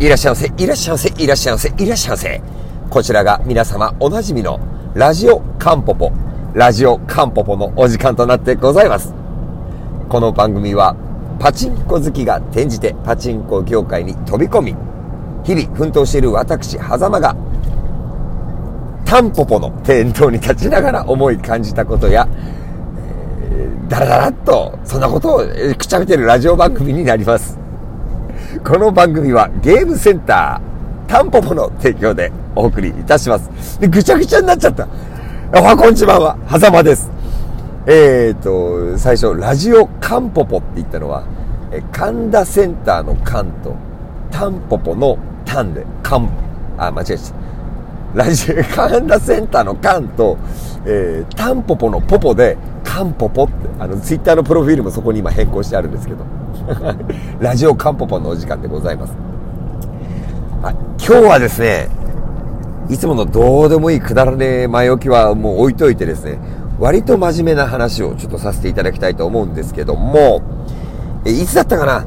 いらっしゃいませ、いらっしゃいませ、いらっしゃいませ、いらっしゃいませ。こちらが皆様おなじみのラジオカンポポ、ラジオカンポポのお時間となってございます。この番組はパチンコ好きが転じてパチンコ業界に飛び込み、日々奮闘している私、狭間が、タンポポの店頭に立ちながら思い感じたことや、えー、だらだらっとそんなことをくちゃべてるラジオ番組になります。この番組はゲームセンター、タンポポの提供でお送りいたします。で、ぐちゃぐちゃになっちゃった。おはこんちばんは、はざまです。えーと、最初、ラジオカンポポって言ったのは、え神田センターのカンと、タンポポのタンで、カン、あ、間違えちゃった。ラジオ、神田センターのカンと、えー、タンポポのポポで、カンポポって、あの、ツイッターのプロフィールもそこに今変更してあるんですけど。ラジオカンポポのお時間でございます。はい、今日はですね、いつものどうでもいいくだらねえ前置きはもう置いといてですね、割と真面目な話をちょっとさせていただきたいと思うんですけども、えいつだったかな？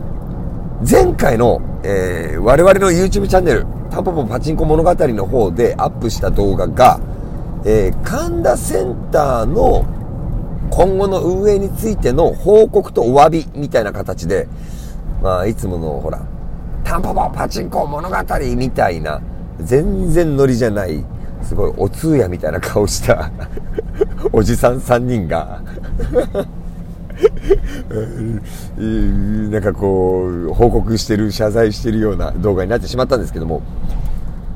前回の、えー、我々の YouTube チャンネル、タンポポパチンコ物語の方でアップした動画が、えー、神田センターの今後の運営についての報告とお詫びみたいな形で、まあ、いつものほら、タンポポパチンコ物語みたいな、全然ノリじゃない、すごいお通夜みたいな顔した おじさん3人が。なんかこう、報告してる、謝罪してるような動画になってしまったんですけども、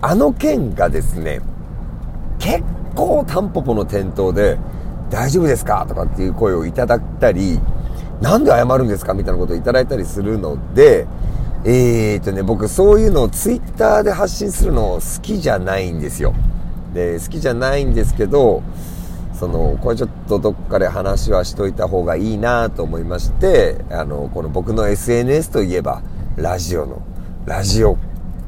あの件がですね、結構タンポポの店頭で、大丈夫ですか？とかっていう声をいただいたり、なんで謝るんですか？みたいなことをいただいたりするので、えーとね、僕そういうのをツイッターで発信するの好きじゃないんですよ。で、好きじゃないんですけど、その、これちょっとどっかで話はしといた方がいいなと思いまして、あの、この僕の SNS といえば、ラジオの、ラジオ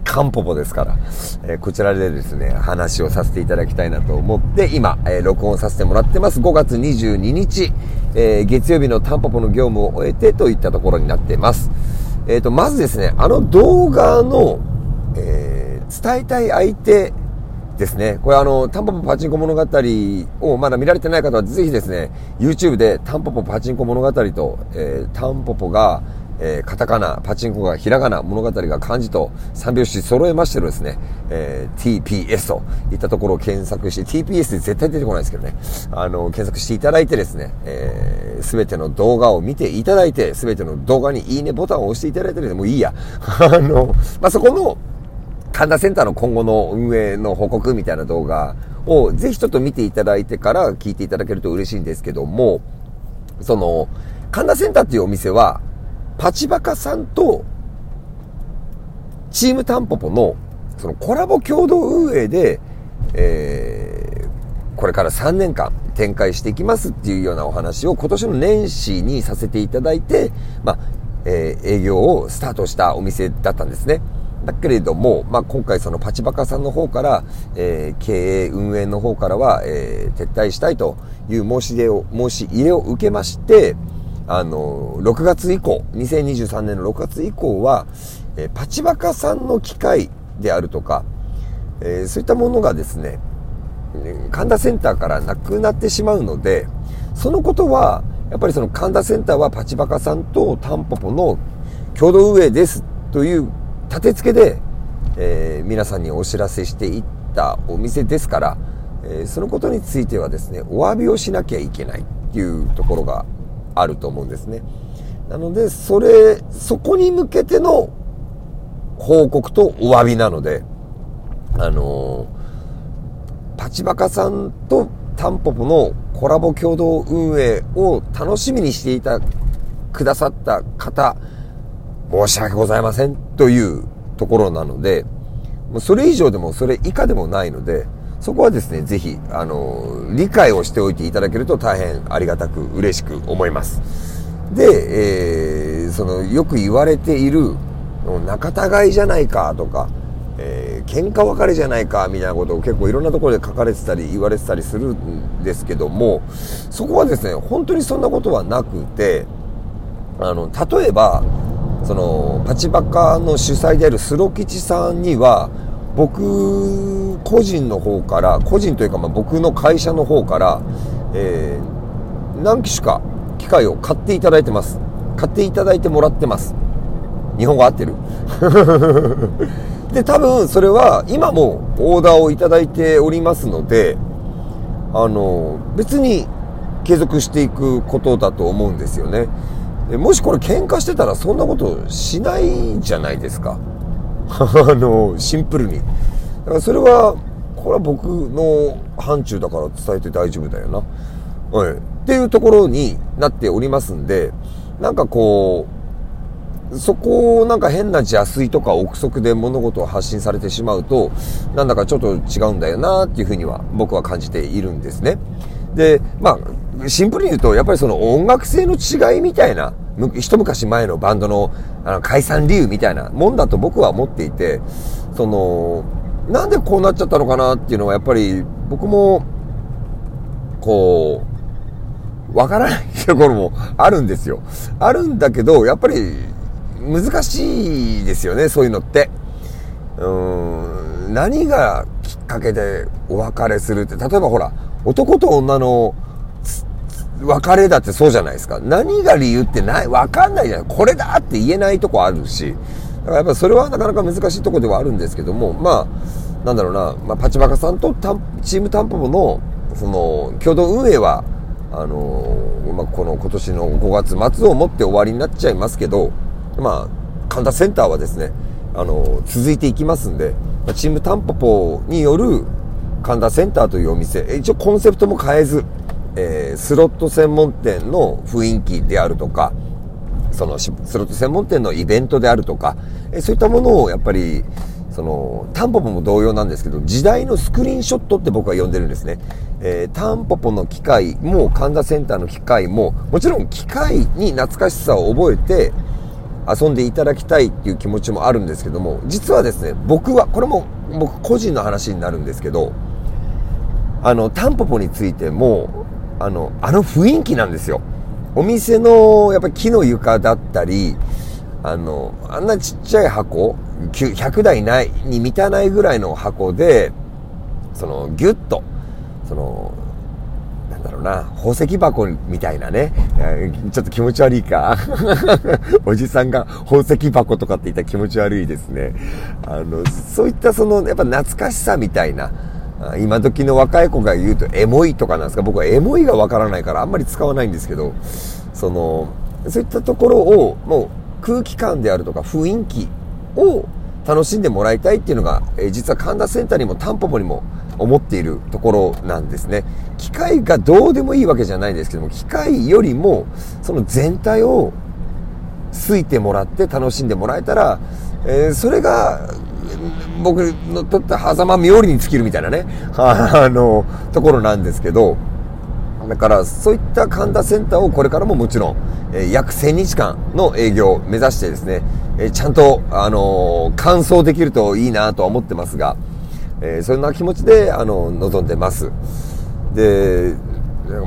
カンポポですから、えー、こちらでですね、話をさせていただきたいなと思って、今、えー、録音させてもらってます。5月22日、えー、月曜日のタンポポの業務を終えてといったところになっています。えっ、と、まずですね、あの動画の、え伝えたい相手ですね。これあの、タンポポパチンコ物語をまだ見られてない方はぜひですね、YouTube でタンポポパチンコ物語と、えタンポポが、えー、カタカナ、パチンコがひらがな、物語が漢字と三拍子揃えましてですね、えー、TPS といったところを検索して、TPS で絶対出てこないですけどね、あの、検索していただいてですね、えー、すべての動画を見ていただいて、すべての動画にいいねボタンを押していただいてでもいいや。あの、まあ、そこの、神田センターの今後の運営の報告みたいな動画をぜひちょっと見ていただいてから聞いていただけると嬉しいんですけども、その、神田センターっていうお店は、パチバカさんと、チームタンポポの、そのコラボ共同運営で、えー、これから3年間展開していきますっていうようなお話を今年の年始にさせていただいて、まあ、えー、営業をスタートしたお店だったんですね。だけれども、まあ、今回そのパチバカさんの方から、えー、経営運営の方からは、えー、撤退したいという申し入れを、申し入れを受けまして、あの、6月以降、2023年の6月以降は、えー、パチバカさんの機械であるとか、えー、そういったものがですね、神田センターからなくなってしまうので、そのことは、やっぱりその神田センターはパチバカさんとタンポポの共同運営ですという立て付けで、えー、皆さんにお知らせしていったお店ですから、えー、そのことについてはですね、お詫びをしなきゃいけないっていうところがあると思うんですね。なので、それ、そこに向けての報告とお詫びなので、あのー、パチバカさんとタンポポのコラボ共同運営を楽しみにしていた、くださった方、申し訳ございませんというところなので、それ以上でもそれ以下でもないので、そこはですね、ぜひ、あの、理解をしておいていただけると大変ありがたく嬉しく思います。で、えー、その、よく言われている、仲違いじゃないかとか、えー、喧嘩別れじゃないかみたいなことを結構いろんなところで書かれてたり言われてたりするんですけども、そこはですね、本当にそんなことはなくて、あの、例えば、そのパチバカの主催であるスロ吉さんには僕個人の方から個人というかまあ僕の会社の方から、えー、何機種か機械を買っていただいてます。買っていただいてもらってます。日本語合ってる？で多分それは今もオーダーをいただいておりますのであの別に継続していくことだと思うんですよね。もしこれ喧嘩してたらそんなことしないじゃないですか。あのシンプルに。だからそれはこれは僕の範疇だから伝えて大丈夫だよな、はい、っていうところになっておりますんでなんかこうそこをなんか変な邪推とか憶測で物事を発信されてしまうとなんだかちょっと違うんだよなっていうふうには僕は感じているんですね。でまあシンプルに言うとやっぱりその音楽性の違いみたいな一昔前のバンドのあの解散理由みたいなもんだと僕は思っていて、その、なんでこうなっちゃったのかなっていうのはやっぱり僕も、こう、わからないところもあるんですよ。あるんだけど、やっぱり難しいですよね、そういうのって。うーん、何がきっかけでお別れするって、例えばほら、男と女の別れだってそうじゃないですか。何が理由ってない、わかんないじゃない。これだって言えないとこあるし。だからやっぱそれはなかなか難しいとこではあるんですけども、まあ、なんだろうな、まあ、パチバカさんとチームタンポポの、その、共同運営は、あのまあ、この今年の5月末をもって終わりになっちゃいますけど、まあ、神田センターはですね、あの続いていきますんで、まあ、チームタンポポによる神田センターというお店、一応コンセプトも変えず、えー、スロット専門店の雰囲気であるとか、そのスロット専門店のイベントであるとか、えそういったものをやっぱり、その、タンポポも同様なんですけど、時代のスクリーンショットって僕は呼んでるんですね。えー、タンポポの機械も、神田センターの機械も、もちろん機械に懐かしさを覚えて、遊んでいただきたいっていう気持ちもあるんですけども、実はですね、僕は、これも僕個人の話になるんですけど、あの、タンポポについても、あの、あの雰囲気なんですよ。お店の、やっぱり木の床だったり、あの、あんなちっちゃい箱、100台ないに満たないぐらいの箱で、その、ぎゅっと、その、なんだろうな、宝石箱みたいなね、ちょっと気持ち悪いか。おじさんが宝石箱とかって言ったら気持ち悪いですね。あの、そういったその、やっぱ懐かしさみたいな、今時の若い子が言うとエモいとかなんですか？僕はエモいがわからないからあんまり使わないんですけど、その、そういったところをもう空気感であるとか雰囲気を楽しんでもらいたいっていうのが、え実は神田センターにもタンポポにも思っているところなんですね。機械がどうでもいいわけじゃないんですけども、機械よりもその全体を好いてもらって楽しんでもらえたら、えー、それが僕のとって狭間冥利に尽きるみたいなね、あの、ところなんですけど、だからそういった神田センターをこれからももちろん、え、約1000日間の営業を目指してですね、え、ちゃんと、あのー、完走できるといいなとは思ってますが、えそんな気持ちで、あの、望んでます。で、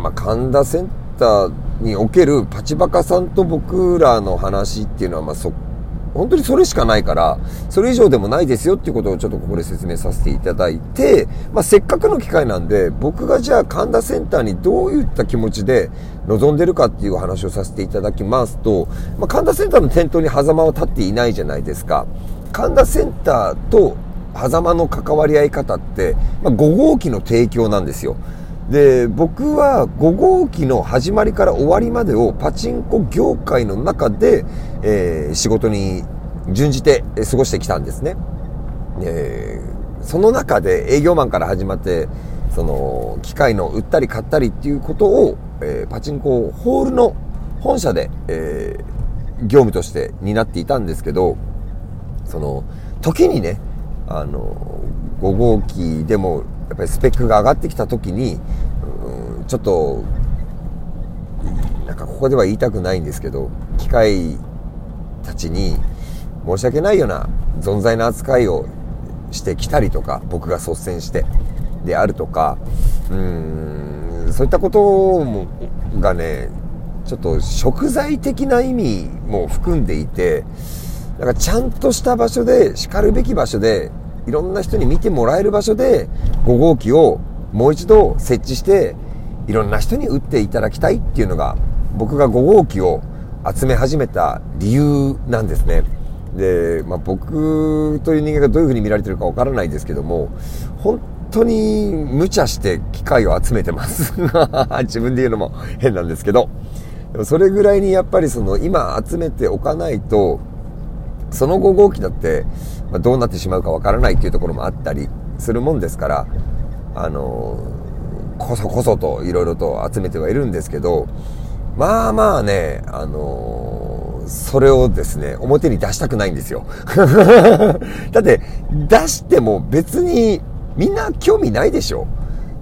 まあ、神田センターにおけるパチバカさんと僕らの話っていうのは、まあ、そ本当にそれしかないから、それ以上でもないですよっていうことをちょっとここで説明させていただいて、まあ、せっかくの機会なんで、僕がじゃあ神田センターにどういった気持ちで臨んでるかっていう話をさせていただきますと、まあ、神田センターの店頭に狭間は立っていないじゃないですか。神田センターと狭間の関わり合い方って、まあ、5号機の提供なんですよ。で、僕は5号機の始まりから終わりまでをパチンコ業界の中で、えー、仕事に準じて過ごしてきたんですね。えー、その中で営業マンから始まって、その、機械の売ったり買ったりっていうことを、えー、パチンコホールの本社で、えー、業務として担っていたんですけど、その、時にね、あの、5号機でもやっぱりスペックが上がってきた時に、うん、ちょっと、なんかここでは言いたくないんですけど、機械たちに申し訳ないような存在な扱いをしてきたりとか、僕が率先してであるとか、うん、そういったこともがね、ちょっと食材的な意味も含んでいて、だかちゃんとした場所で、叱るべき場所で、いろんな人に見てもらえる場所で、5号機をもう一度設置して、いろんな人に打っていただきたいっていうのが、僕が5号機を集め始めた理由なんですね。で、まあ、僕という人間がどういうふうに見られてるかわからないですけども、本当に無茶して機械を集めてます。自分で言うのも変なんですけど。それぐらいにやっぱりその今集めておかないと、その5号機だって、まどうなってしまうかわからないっていうところもあったりするもんですから、あの、こそこそといろいろと集めてはいるんですけど、まあまあね、あの、それをですね、表に出したくないんですよ。だって、出しても別にみんな興味ないでしょ。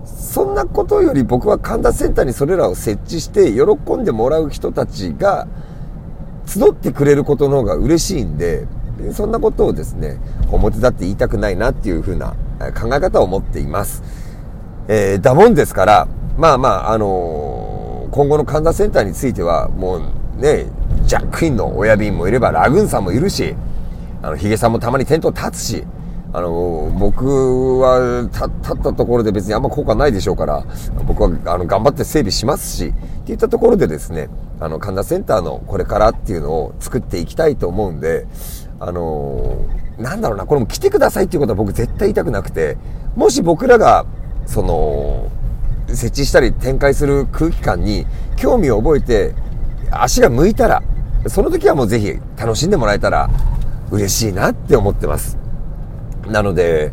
そんなことより僕は神田センターにそれらを設置して喜んでもらう人たちが集ってくれることの方が嬉しいんで、そんなことをですね、表立って言いたくないなっていう風な考え方を持っています。えー、だもんですから、まあまあ、あのー今後の神田センターについては、もうね、ジャックインの親便もいれば、ラグーンさんもいるし、あの、ヒゲさんもたまにテント立つし、あの、僕は立ったところで別にあんま効果ないでしょうから、僕はあの頑張って整備しますし、っていったところでですね、あの、神田センターのこれからっていうのを作っていきたいと思うんで、あのなんだろうな、これも来てくださいっていうことは僕絶対言いたくなくて、もし僕らが、その、設置したり展開する空気感に興味を覚えて足が向いたら、その時はもうぜひ楽しんでもらえたら嬉しいなって思ってます。なので、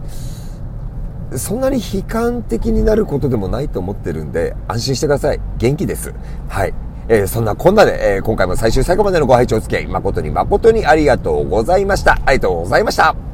そんなに悲観的になることでもないと思ってるんで、安心してください。元気です。はい。えー、そんなこんなで、えー、今回も最終最後までのご拝聴お付き合い、誠に誠にありがとうございました。ありがとうございました。